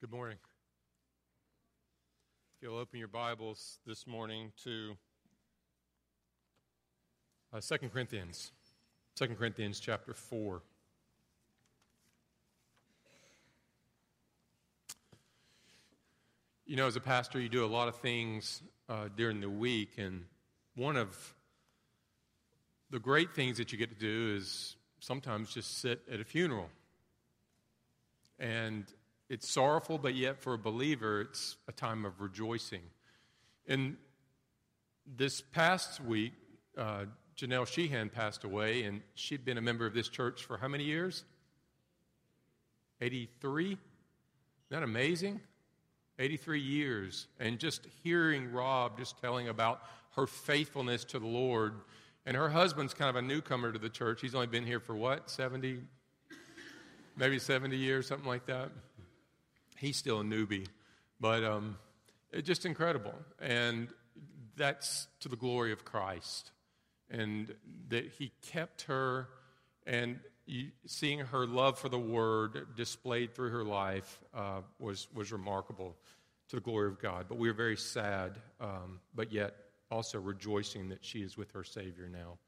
Good morning. If you'll open your Bibles this morning to uh, 2 Corinthians, 2 Corinthians chapter 4. You know, as a pastor, you do a lot of things uh, during the week, and one of the great things that you get to do is sometimes just sit at a funeral. And it's sorrowful, but yet for a believer, it's a time of rejoicing. And this past week, uh, Janelle Sheehan passed away, and she'd been a member of this church for how many years? 83? Isn't that amazing? 83 years. And just hearing Rob just telling about her faithfulness to the Lord. And her husband's kind of a newcomer to the church. He's only been here for what, 70, maybe 70 years, something like that he's still a newbie, but um, it's just incredible. And that's to the glory of Christ. And that he kept her, and you, seeing her love for the word displayed through her life uh, was, was remarkable to the glory of God. But we are very sad, um, but yet also rejoicing that she is with her Savior now.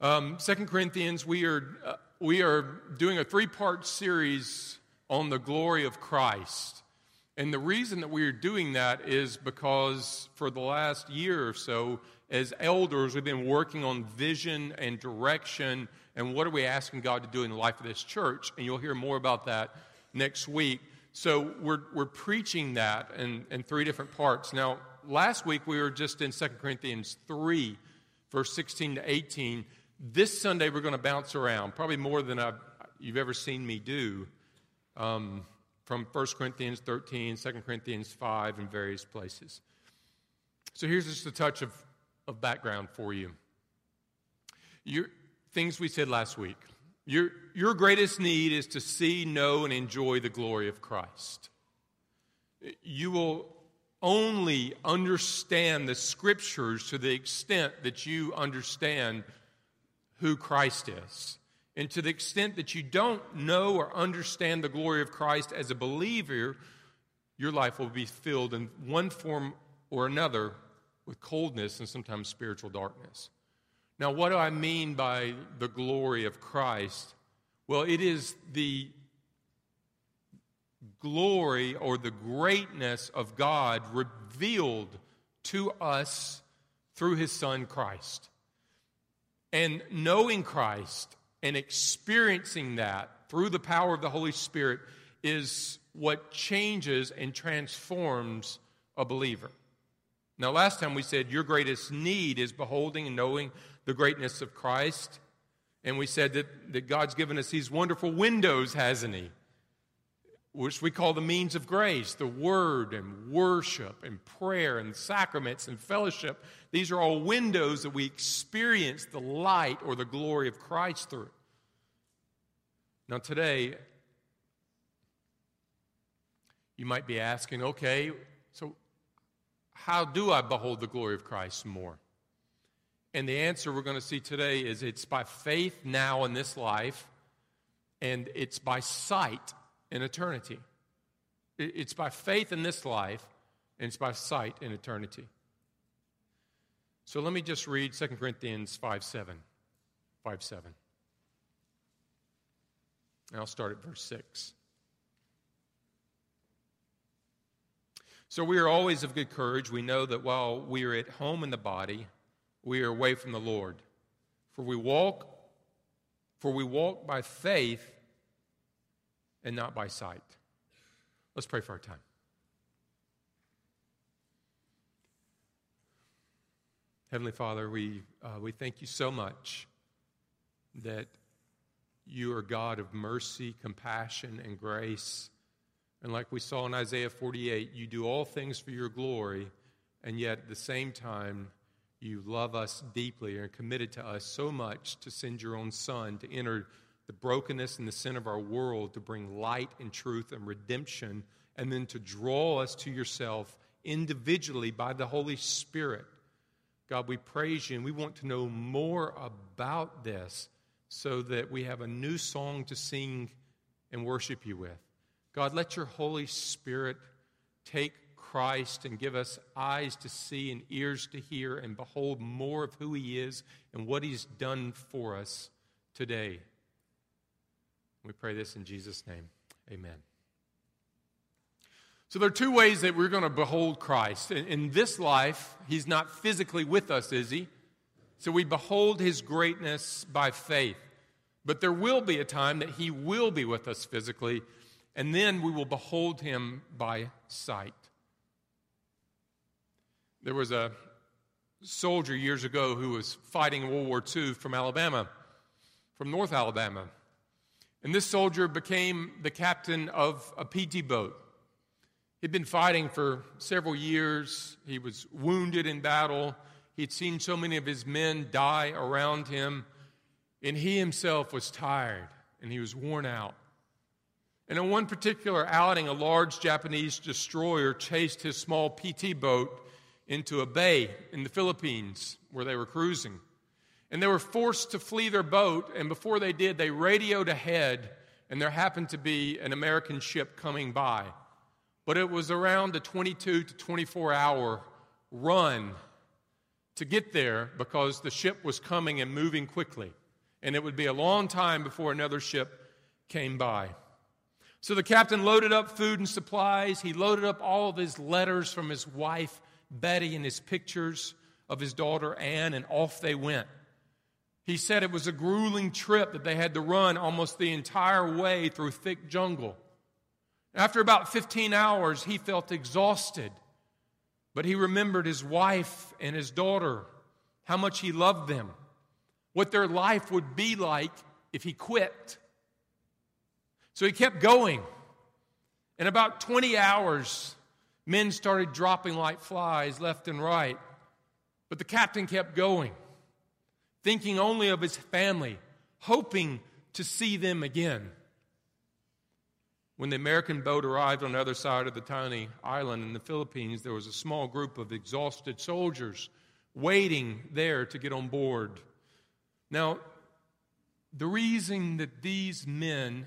Um, Second Corinthians, we are, uh, we are doing a three part series on the glory of Christ. And the reason that we are doing that is because for the last year or so, as elders, we've been working on vision and direction and what are we asking God to do in the life of this church. And you'll hear more about that next week. So we're, we're preaching that in, in three different parts. Now, last week we were just in 2 Corinthians 3, verse 16 to 18. This Sunday we're going to bounce around, probably more than I've, you've ever seen me do um, from 1 Corinthians 13, 2 Corinthians 5, and various places. So here's just a touch of, of background for you. Your, things we said last week. Your, your greatest need is to see, know, and enjoy the glory of Christ. You will only understand the scriptures to the extent that you understand who Christ is. And to the extent that you don't know or understand the glory of Christ as a believer, your life will be filled in one form or another with coldness and sometimes spiritual darkness. Now, what do I mean by the glory of Christ? Well, it is the glory or the greatness of God revealed to us through his Son Christ. And knowing Christ and experiencing that through the power of the Holy Spirit is what changes and transforms a believer. Now, last time we said your greatest need is beholding and knowing the greatness of Christ. And we said that, that God's given us these wonderful windows, hasn't He? Which we call the means of grace the word and worship and prayer and sacraments and fellowship. These are all windows that we experience the light or the glory of Christ through. Now, today, you might be asking, okay, so how do I behold the glory of Christ more? And the answer we're going to see today is it's by faith now in this life, and it's by sight in eternity. It's by faith in this life, and it's by sight in eternity. So let me just read 2 Corinthians 5 7. 5 7. And I'll start at verse 6. So we are always of good courage. We know that while we are at home in the body, we are away from the Lord. For we walk for we walk by faith and not by sight. Let's pray for our time. Heavenly Father, we, uh, we thank you so much that you are God of mercy, compassion, and grace. And like we saw in Isaiah 48, you do all things for your glory, and yet at the same time, you love us deeply and are committed to us so much to send your own Son to enter the brokenness and the sin of our world, to bring light and truth and redemption, and then to draw us to yourself individually by the Holy Spirit. God, we praise you and we want to know more about this so that we have a new song to sing and worship you with. God, let your Holy Spirit take Christ and give us eyes to see and ears to hear and behold more of who he is and what he's done for us today. We pray this in Jesus' name. Amen. So, there are two ways that we're going to behold Christ. In, in, this life, He's not physically with us, is He? So, we behold His greatness by faith. But there will be a time that He will be with us physically, and then we will behold Him by sight. There was a soldier years ago who was fighting World War II from Alabama, from North Alabama. And this soldier became the captain of a PT boat. He'd been fighting for several years. He was wounded in battle. He'd seen so many of his men die around him. And he himself was tired and he was worn out. And in one particular outing, a large Japanese destroyer chased his small PT boat into a bay in the Philippines where they were cruising. And they were forced to flee their boat, and before they did, they radioed ahead, and there happened to be an American ship coming by. But it was around a 22 to 24 hour run to get there because the ship was coming and moving quickly. And it would be a long time before another ship came by. So the captain loaded up food and supplies. He loaded up all of his letters from his wife, Betty, and his pictures of his daughter, Anne, and off they went. He said it was a grueling trip that they had to run almost the entire way through thick jungle. After about 15 hours, he felt exhausted, but he remembered his wife and his daughter, how much he loved them, what their life would be like if he quit. So he kept going. In about 20 hours, men started dropping like flies left and right. But the captain kept going, thinking only of his family, hoping to see them again. When the American boat arrived on the other side of the tiny island in the Philippines, there was a small group of exhausted soldiers waiting there to get on board. Now, the reason that these men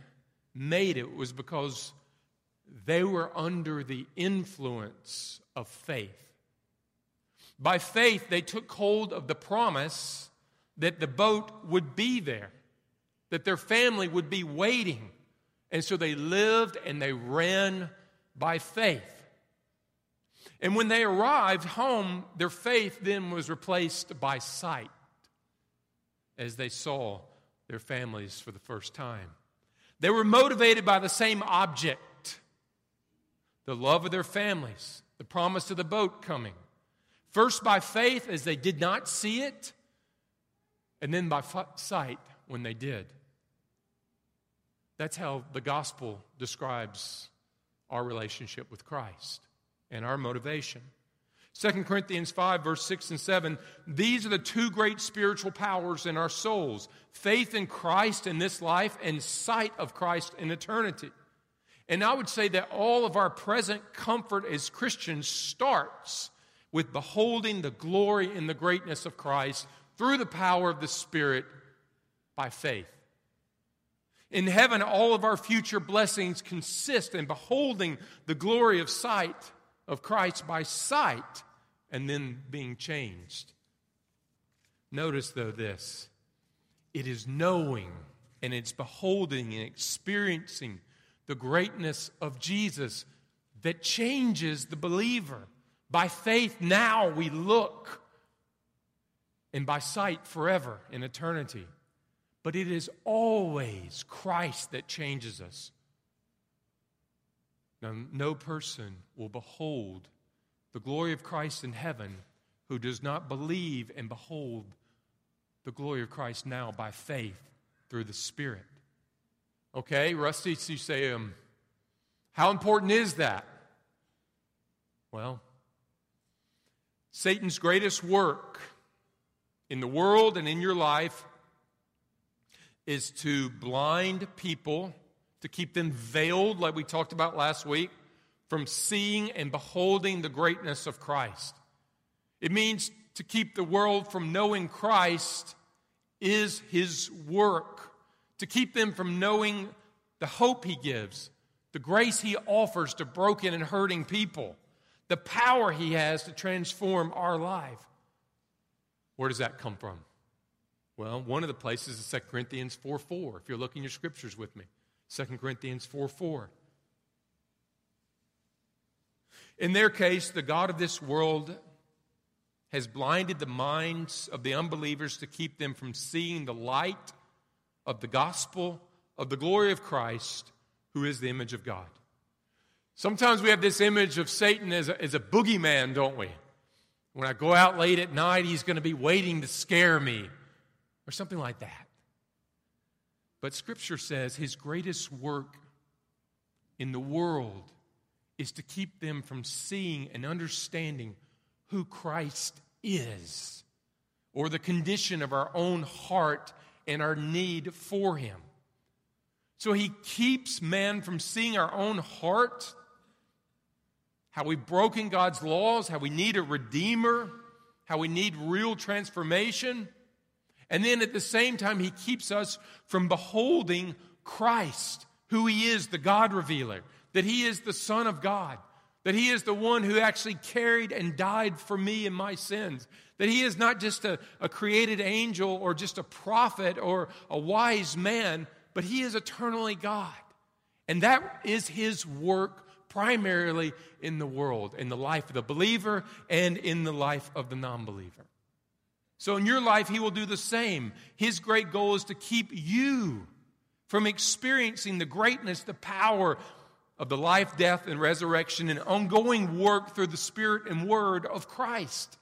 made it was because they were under the influence of faith. By faith, they took hold of the promise that the boat would be there, that their family would be waiting and so they lived and they ran by faith. And when they arrived home, their faith then was replaced by sight as they saw their families for the first time. They were motivated by the same object the love of their families, the promise of the boat coming. First by faith as they did not see it, and then by sight when they did. That's how the gospel describes our relationship with Christ and our motivation. 2 Corinthians 5, verse 6 and 7 these are the two great spiritual powers in our souls faith in Christ in this life and sight of Christ in eternity. And I would say that all of our present comfort as Christians starts with beholding the glory and the greatness of Christ through the power of the Spirit by faith. In heaven, all of our future blessings consist in beholding the glory of sight of Christ by sight and then being changed. Notice, though, this it is knowing and it's beholding and experiencing the greatness of Jesus that changes the believer. By faith, now we look, and by sight, forever in eternity. But it is always Christ that changes us. Now, no person will behold the glory of Christ in heaven who does not believe and behold the glory of Christ now by faith through the Spirit. Okay, Rusty, you say, um, how important is that? Well, Satan's greatest work in the world and in your life is to blind people, to keep them veiled, like we talked about last week, from seeing and beholding the greatness of Christ. It means to keep the world from knowing Christ is his work, to keep them from knowing the hope he gives, the grace He offers to broken and hurting people, the power He has to transform our life. Where does that come from? Well, one of the places is 2 Corinthians 4 4, if you're looking your scriptures with me. 2 Corinthians 4 4. In their case, the God of this world has blinded the minds of the unbelievers to keep them from seeing the light of the gospel of the glory of Christ, who is the image of God. Sometimes we have this image of Satan as a, as a boogeyman, don't we? When I go out late at night, he's going to be waiting to scare me or something like that. But Scripture says his greatest work in the world is to keep them from seeing and understanding who Christ is or the condition of our own heart and our need for him. So he keeps man from seeing our own heart, how we've broken God's laws, how we need a redeemer, how we need real transformation. And then at the same time, he keeps us from beholding Christ, who he is, the God revealer, that he is the Son of God, that he is the one who actually carried and died for me and my sins, that he is not just a, a created angel or just a prophet or a wise man, but he is eternally God. And that is his work primarily in the world, in the life of the believer and in the life of the non believer. So in your life, He will do the same. His great goal is to keep you from experiencing the greatness, the power of the life, death, and resurrection and ongoing work through the Spirit and Word of Christ.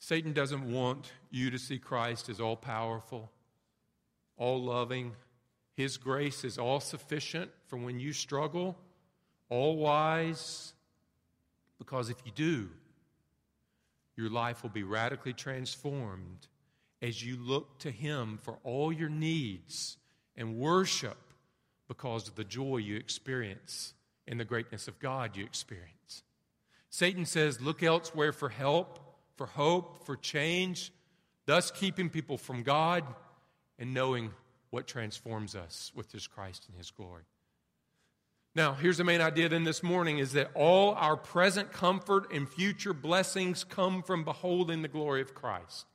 Satan doesn't want you to see Christ as all powerful, all loving. His grace is all sufficient for when you struggle, all wise. Because if you do, your life will be radically transformed as you look to Him for all your needs and worship because of the joy you experience and the greatness of God you experience. Satan says, Look elsewhere for help, for hope, for change, thus keeping people from God and knowing what transforms us with His Christ and His glory. Now, here's the main idea then this morning is that all our present comfort and future blessings come from beholding the glory of Christ.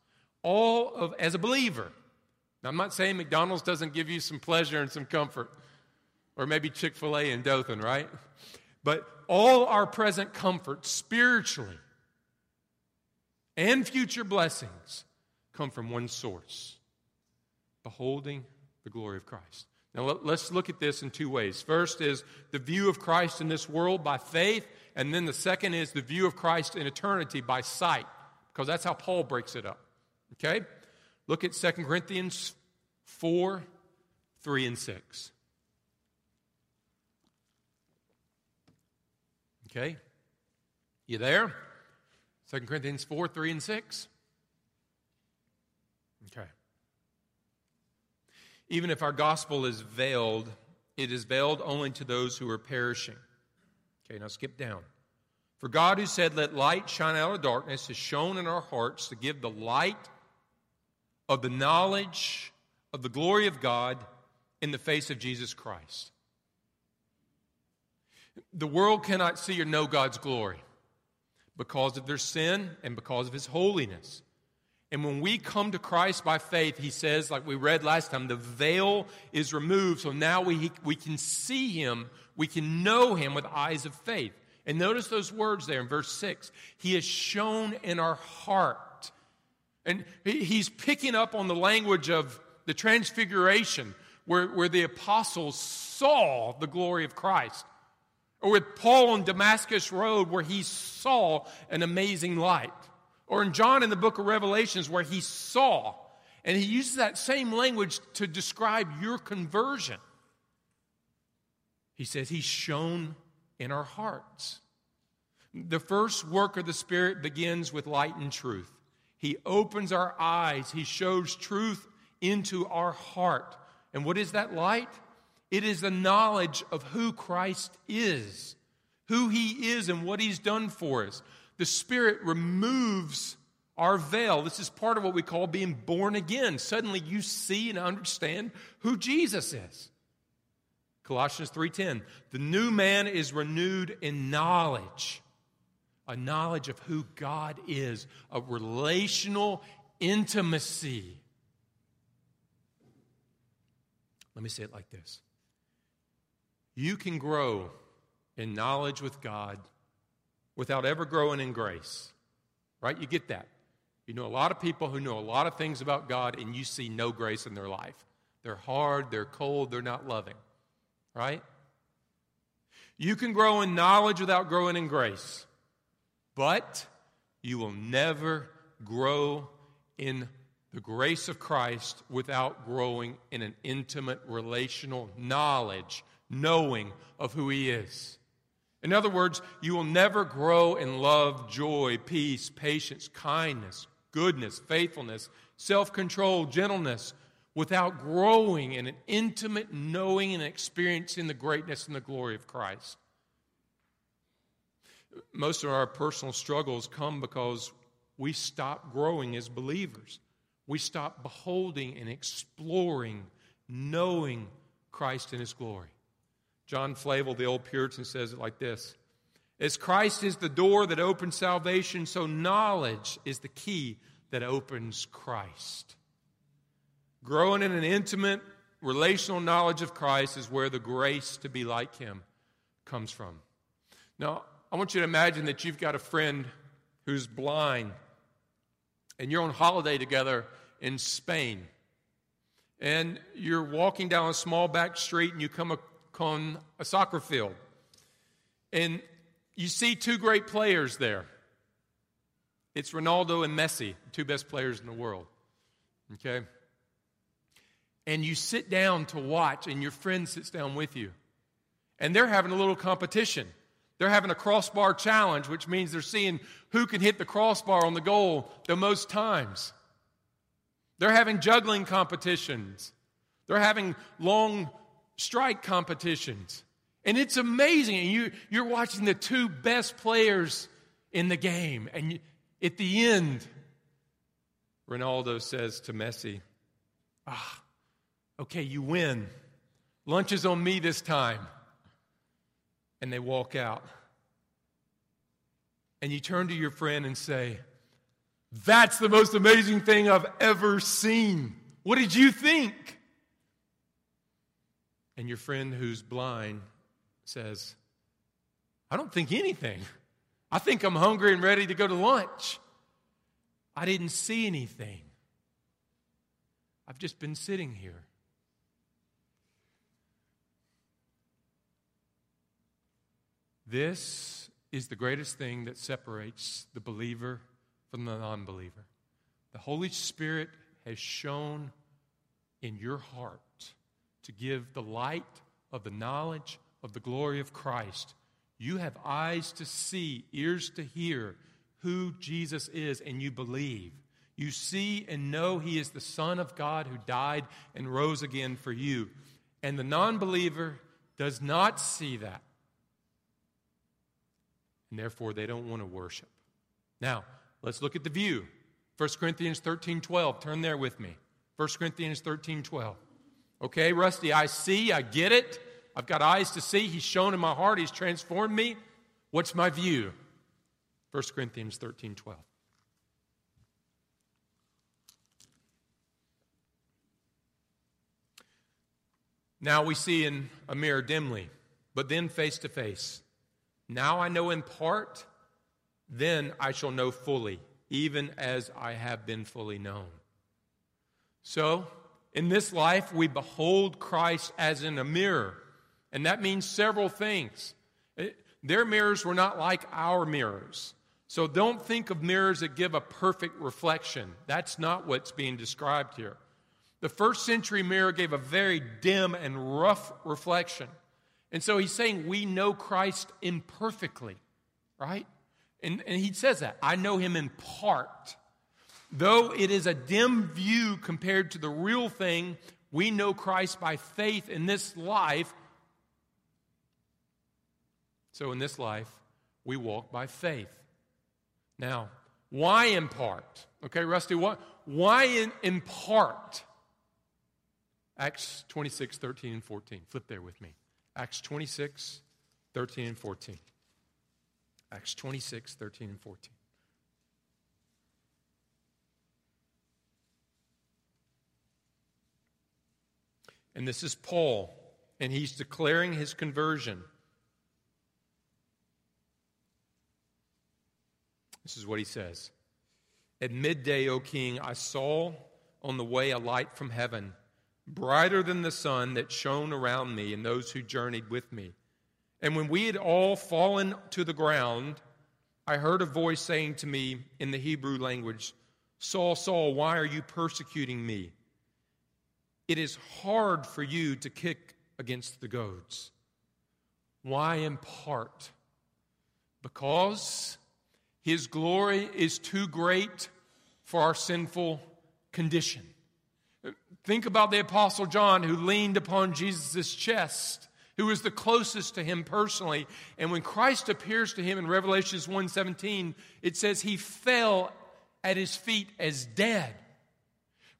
All of, as a believer. Now, I'm not saying McDonald's doesn't give you some pleasure and some comfort, or maybe Chick fil A in Dothan, right? But all our present comfort spiritually and future blessings come from one source beholding the glory of Christ. Now, let's look at this in two ways. First is the view of Christ in this world by faith, and then the second is the view of Christ in eternity by sight, because that's how Paul breaks it up. Okay? Look at 2 Corinthians 4 3 and 6. Okay? You there? 2 Corinthians 4 3 and 6. Okay. Even if our gospel is veiled, it is veiled only to those who are perishing. Okay, now skip down. For God, who said, Let light shine out of darkness, has shone in our hearts to give the light of the knowledge of the glory of God in the face of Jesus Christ. The world cannot see or know God's glory because of their sin and because of his holiness. And when we come to Christ by faith, he says, like we read last time, the veil is removed. So now we, we can see him, we can know him with eyes of faith. And notice those words there in verse 6 He is shone in our heart. And he's picking up on the language of the transfiguration, where, where the apostles saw the glory of Christ. Or with Paul on Damascus Road, where he saw an amazing light. Or in John in the book of Revelations, where he saw, and he uses that same language to describe your conversion. He says, He's shown in our hearts. The first work of the Spirit begins with light and truth. He opens our eyes, He shows truth into our heart. And what is that light? It is the knowledge of who Christ is, who He is, and what He's done for us the Spirit removes our veil. This is part of what we call being born again. Suddenly you see and understand who Jesus is. Colossians 3:10. The new man is renewed in knowledge. A knowledge of who God is, a relational intimacy. Let me say it like this. You can grow in knowledge with God without ever growing in grace. Right? You get that. You know a lot of people who know a lot of things about God and you see no grace in their life. They're hard, they're cold, they're not loving. Right? You can grow in knowledge without growing in grace, but you will never grow in the grace of Christ without growing in an intimate relational knowledge, knowing of who He is. In other words, you will never grow in love, joy, peace, patience, kindness, goodness, faithfulness, self control, gentleness, without growing in an intimate knowing and experiencing the greatness and the glory of Christ. Most of our personal struggles come because we stop growing as believers. We stop beholding and exploring, knowing Christ in His glory. John Flavel, the old Puritan, says it like this As Christ is the door that opens salvation, so knowledge is the key that opens Christ. Growing in an intimate, relational knowledge of Christ is where the grace to be like Him comes from. Now, I want you to imagine that you've got a friend who's blind, and you're on holiday together in Spain. And you're walking down a small back street, and you come on a soccer field. And you see two great players there. It's Ronaldo and Messi, two best players in the world. Okay? And you sit down to watch, and your friend sits down with you. And they're having a little competition. They're having a crossbar challenge, which means they're seeing who can hit the crossbar on the goal the most times. They're having juggling competitions. They're having long strike competitions. And it's amazing. And you, you're watching the two best players in the game. And you, at the end, Ronaldo says to Messi, Ah, okay, you win. Lunch is on me this time. And they walk out. And you turn to your friend and say, That's the most amazing thing I've ever seen. What did you think? And your friend who's blind says, I don't think anything. I think I'm hungry and ready to go to lunch. I didn't see anything. I've just been sitting here. This is the greatest thing that separates the believer from the non believer. The Holy Spirit has shown in your heart to give the light of the knowledge of the glory of Christ. You have eyes to see, ears to hear who Jesus is, and you believe. You see and know He is the Son of God who died and rose again for you. And the non believer does not see that. And therefore, they don't want to worship. Now, let's look at the view. 1 Corinthians 13 12. Turn there with me. 1 Corinthians 13 12. Okay, Rusty, I see, I get it. I've got eyes to see. He's shown in my heart, He's transformed me. What's my view? 1 Corinthians 13 12. Now we see in a mirror dimly, but then face to face. Now I know in part, then I shall know fully, even as I have been fully known. So, in this life, we behold Christ as in a mirror, and that means several things. Eh, their mirrors were not like our mirrors. So don't think of mirrors that give a perfect reflection. That's not what's being described here. The first century mirror gave a very dim and rough reflection. And so he's saying we know Christ imperfectly, right? And, and he says that. I know him in part. Though it is a dim view compared to the real thing, we know Christ by faith in this life. So in this life, we walk by faith. Now, Why in part? Okay, Rusty, what? Why in, in part? Acts 26, 13, and 14. Flip there with me. Acts 26, 13, and 14. Acts 26, 13, and 14. And this is Paul, and he's declaring his conversion. This is what he says At midday, O king, I saw on the way a light from heaven, brighter than the sun that shone around me and those who journeyed with me. And when we had all fallen to the ground, I heard a voice saying to me in the Hebrew language, Saul, Saul, why are you persecuting me? It is hard for you to kick against the goads. Why in part? Because his glory is too great for our sinful condition. Think about the Apostle John who leaned upon Jesus' chest, who was the closest to him personally. And when Christ appears to him in Revelations 1:17, it says he fell at his feet as dead.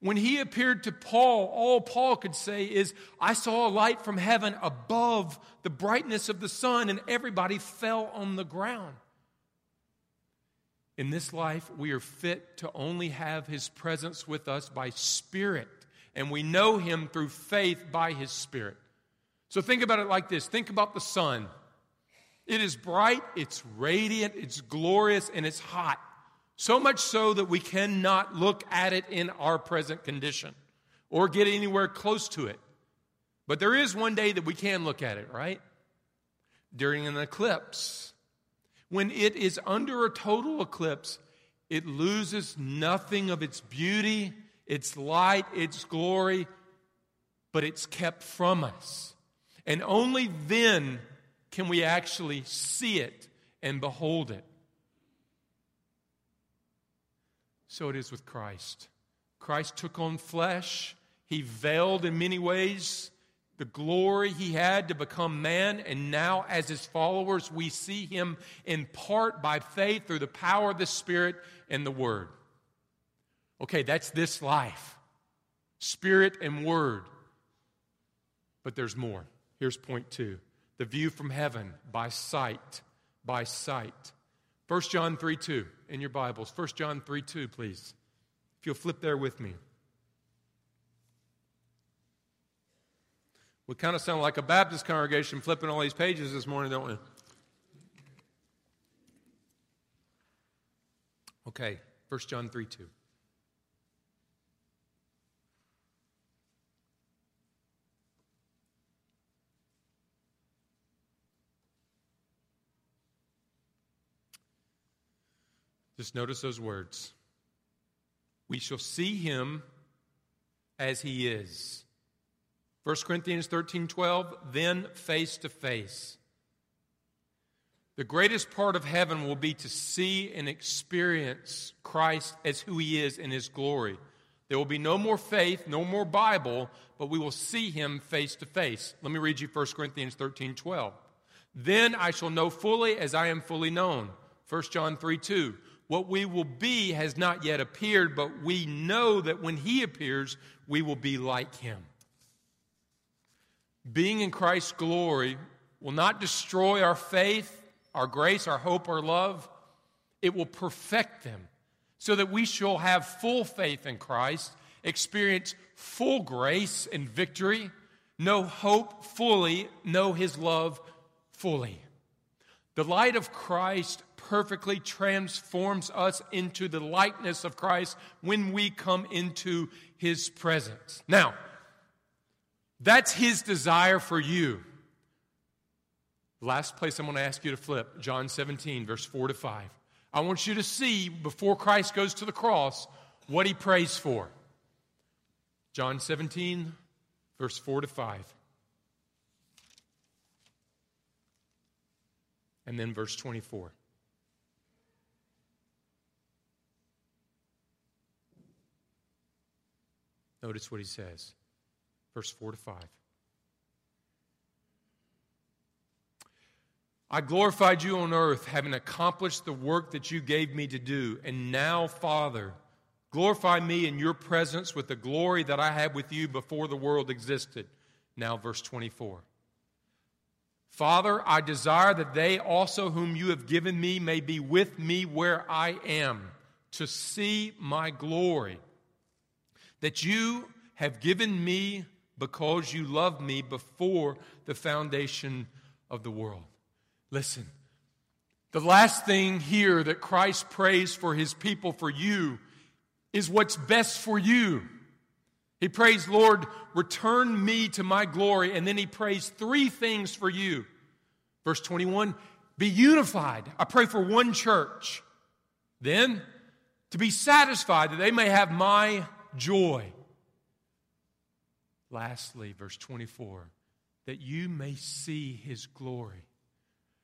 When he appeared to Paul, all Paul could say is, I saw a light from heaven above the brightness of the sun, and everybody fell on the ground. In this life, we are fit to only have His presence with us by Spirit, and we know Him through faith by His Spirit. So think about it like this think about the sun. It is bright, it's radiant, it's glorious, and it's hot. So much so that we cannot look at it in our present condition or get anywhere close to it. But there is one day that we can look at it, right? During an eclipse. When it is under a total eclipse, it loses nothing of its beauty, its light, its glory, but it's kept from us. And only then can we actually see it and behold it. So it is with Christ. Christ took on flesh, he veiled in many ways the glory he had to become man, and now, as his followers, we see him in part by faith through the power of the Spirit and the Word. Okay, that's this life Spirit and Word. But there's more. Here's point two the view from heaven by sight. By sight. 1 John 3 2 in your Bibles. 1 John 3 2, please. If you'll flip there with me. We kind of sound like a Baptist congregation flipping all these pages this morning, don't we? Okay, 1 John 3 2. Just notice those words. We shall see him as he is. 1 Corinthians 13 12, then face to face. The greatest part of heaven will be to see and experience Christ as who he is in his glory. There will be no more faith, no more Bible, but we will see him face to face. Let me read you 1 Corinthians 13 12. Then I shall know fully as I am fully known. 1 John 3 2. What we will be has not yet appeared, but we know that when he appears, we will be like him being in Christ's glory will not destroy our faith, our grace, our hope, our love. It will perfect them so that we shall have full faith in Christ, experience full grace and victory, know hope fully, know his love fully. The light of Christ perfectly transforms us into the likeness of Christ when we come into his presence. Now, that's his desire for you. Last place I'm going to ask you to flip John 17, verse 4 to 5. I want you to see before Christ goes to the cross what he prays for. John 17, verse 4 to 5. And then verse 24. Notice what he says verse 4 to 5. I glorified you on earth, having accomplished the work that you gave me to do. And now, Father, glorify me in your presence with the glory that I had with you before the world existed. Now, verse 24. Father, I desire that they also, whom you have given me, may be with me where I am, to see my glory that you have given me because you loved me before the foundation of the world. Listen, the last thing here that Christ prays for his people, for you, is what's best for you. He prays, Lord, return me to my glory. And then he prays three things for you. Verse 21 be unified. I pray for one church. Then, to be satisfied that they may have my joy. Lastly, verse 24, that you may see his glory.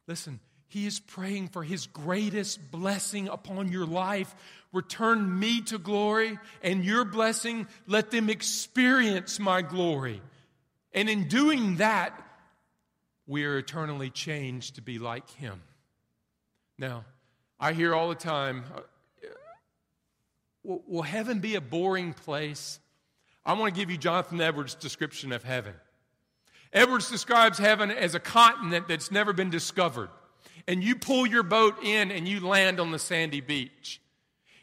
Listen, he is praying for his greatest blessing upon your life. Return me to glory, and your blessing, let them experience my glory. And in doing that, we are eternally changed to be like him. Now, I hear all the time will, heaven be a boring place? I want to give you Jonathan Edwards' description of heaven. Edwards describes heaven as a continent that's never been discovered. And you pull your boat in and you land on the sandy beach.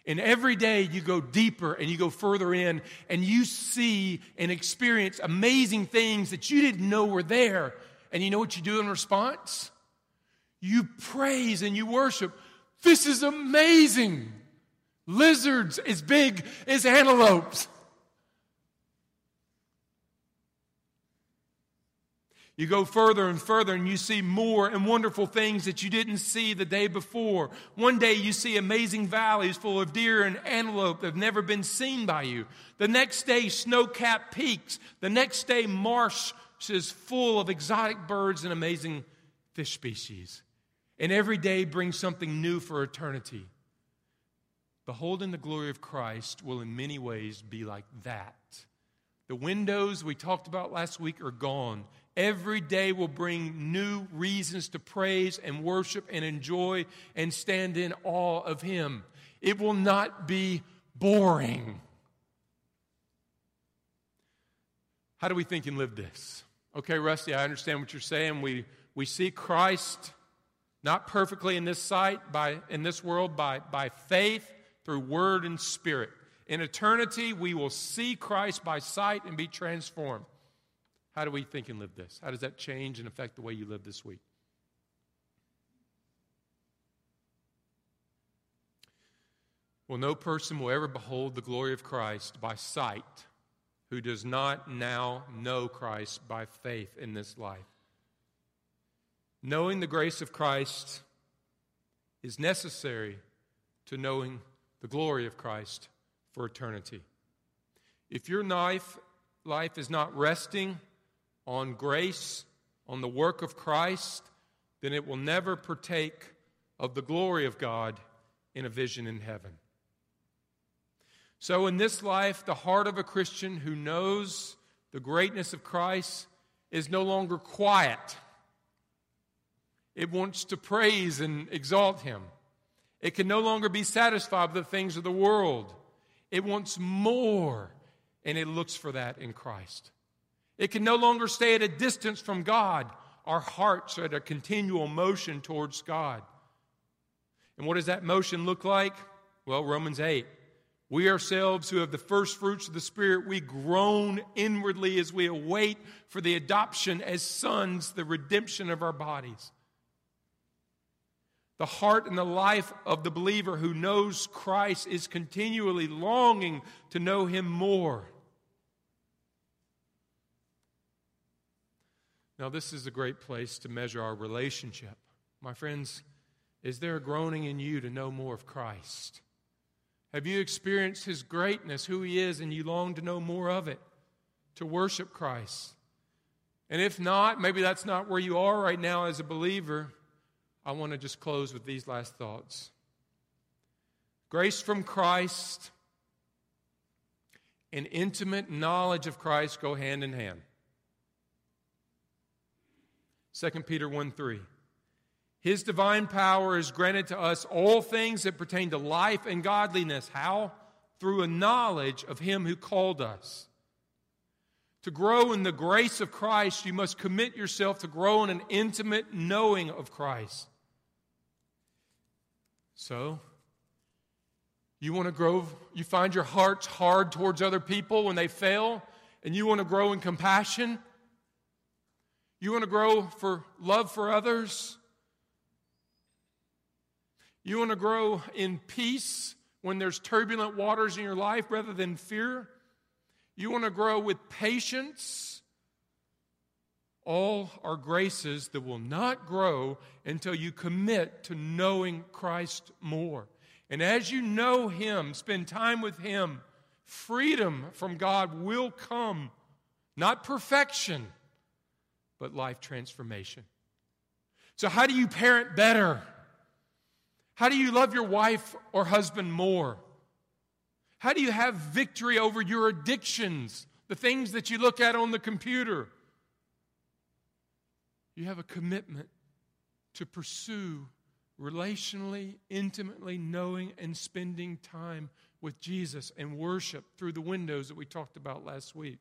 And every day you go deeper and you go further in and you see and experience amazing things that you didn't know were there. And you know what you do in response? You praise and you worship. This is amazing. Lizards as big as antelopes. You go further and further and you see more and wonderful things that you didn't see the day before. One day you see amazing valleys full of deer and antelope that have never been seen by you. The next day, snow capped peaks. The next day, marshes full of exotic birds and amazing fish species. And every day brings something new for eternity. Beholding the glory of Christ will in many ways be like that. The windows we talked about last week are gone Every day will bring new reasons to praise and worship and enjoy and stand in awe of Him. It will not be boring. How do we think and live this? Okay, Rusty, I understand what you're saying. We, we see Christ not perfectly in this sight, by, in this world, by, by faith through word and spirit. In eternity, we will see Christ by sight and be transformed. How do we think and live this? How does that change and affect the way you live this week? Well, no person will ever behold the glory of Christ by sight who does not now know Christ by faith in this life. Knowing the grace of Christ is necessary to knowing the glory of Christ for eternity. If your life, life is not resting on grace, on the work of Christ, then it will never partake of the glory of God in a vision in heaven. So, in this life, the heart of a Christian who knows the greatness of Christ is no longer quiet. It wants to praise and exalt Him. It can no longer be satisfied with the things of the world. It wants more, and it looks for that in Christ. It can no longer stay at a distance from God. Our hearts are at a continual motion towards God. And what does that motion look like? Well, Romans 8. We ourselves who have the first fruits of the Spirit, we groan inwardly as we await for the adoption as sons, the redemption of our bodies. The heart and the life of the believer who knows Christ is continually longing to know Him more. Now, this is a great place to measure our relationship. My friends, is there a groaning in you to know more of Christ? Have you experienced His greatness, who He is, and you long to know more of it, to worship Christ? And if not, maybe that's not where you are right now as a believer. I want to just close with these last thoughts. Grace from Christ and intimate knowledge of Christ go hand in hand. 2 Peter 1 3. His divine power is granted to us all things that pertain to life and godliness. How? Through a knowledge of Him who called us. To grow in the grace of Christ, you must commit yourself to grow in an intimate knowing of Christ. So, you want to grow, you find your hearts hard towards other people when they fail, and you want to grow in compassion? You want to grow for love for others? You want to grow in peace when there's turbulent waters in your life rather than fear? You want to grow with patience? All are graces that will not grow until you commit to knowing Christ more. And as you know Him, spend time with Him, freedom from God will come. Not perfection, but life transformation. So, how do you parent better? How do you love your wife or husband more? How do you have victory over your addictions, the things that you look at on the computer? You have a commitment to pursue relationally, intimately knowing and spending time with Jesus and worship through the windows that we talked about last week.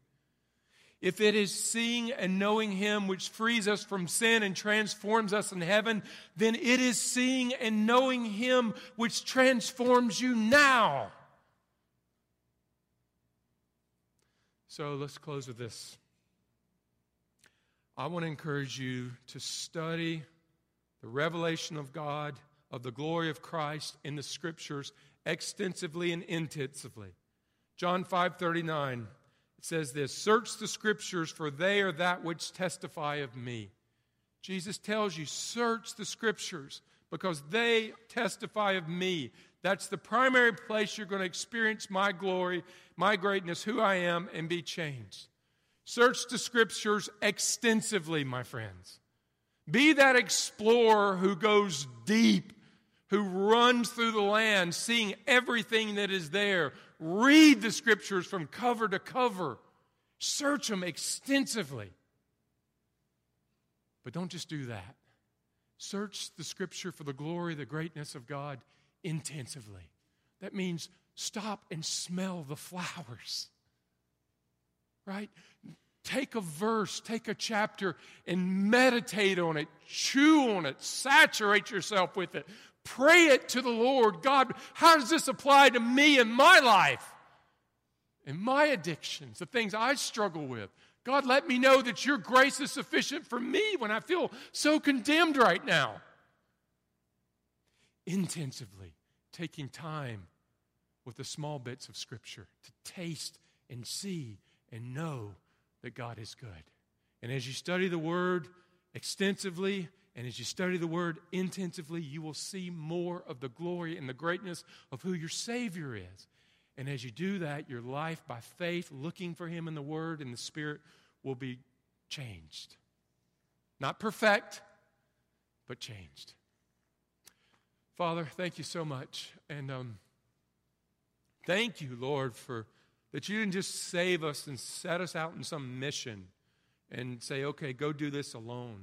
If it is seeing and knowing Him which frees us from sin and transforms us in heaven, then it is seeing and knowing Him which transforms you now. So let's close with this. I want to encourage you to study the revelation of God, of the glory of Christ in the scriptures extensively and intensively. John 5 39 it says this Search the scriptures, for they are that which testify of me. Jesus tells you, Search the scriptures because they testify of me. That's the primary place you're going to experience my glory, my greatness, who I am, and be changed. Search the scriptures extensively, my friends. Be that explorer who goes deep, who runs through the land, seeing everything that is there, Read the scriptures from cover to cover, search them extensively. But don't just do that. Search the scripture for the glory, the greatness of God intensively. That means stop and smell the flowers. Right? Take a verse, take a chapter, and meditate on it, chew on it, saturate yourself with it. Pray it to the Lord God, how does this apply to me in my life? In my addictions, the things I struggle with. God, let me know that your grace is sufficient for me when I feel so condemned right now. Intensively taking time with the small bits of Scripture to taste and see and know that God is good. And as you study the Word extensively, and as you study the word intensively, you will see more of the glory and the greatness of who your Savior is. And as you do that, your life by faith, looking for Him in the Word and the Spirit, will be changed. Not perfect, but changed. Father, thank you so much. And um, thank you, Lord, for that you didn't just save us and set us out in some mission and say, okay, go do this alone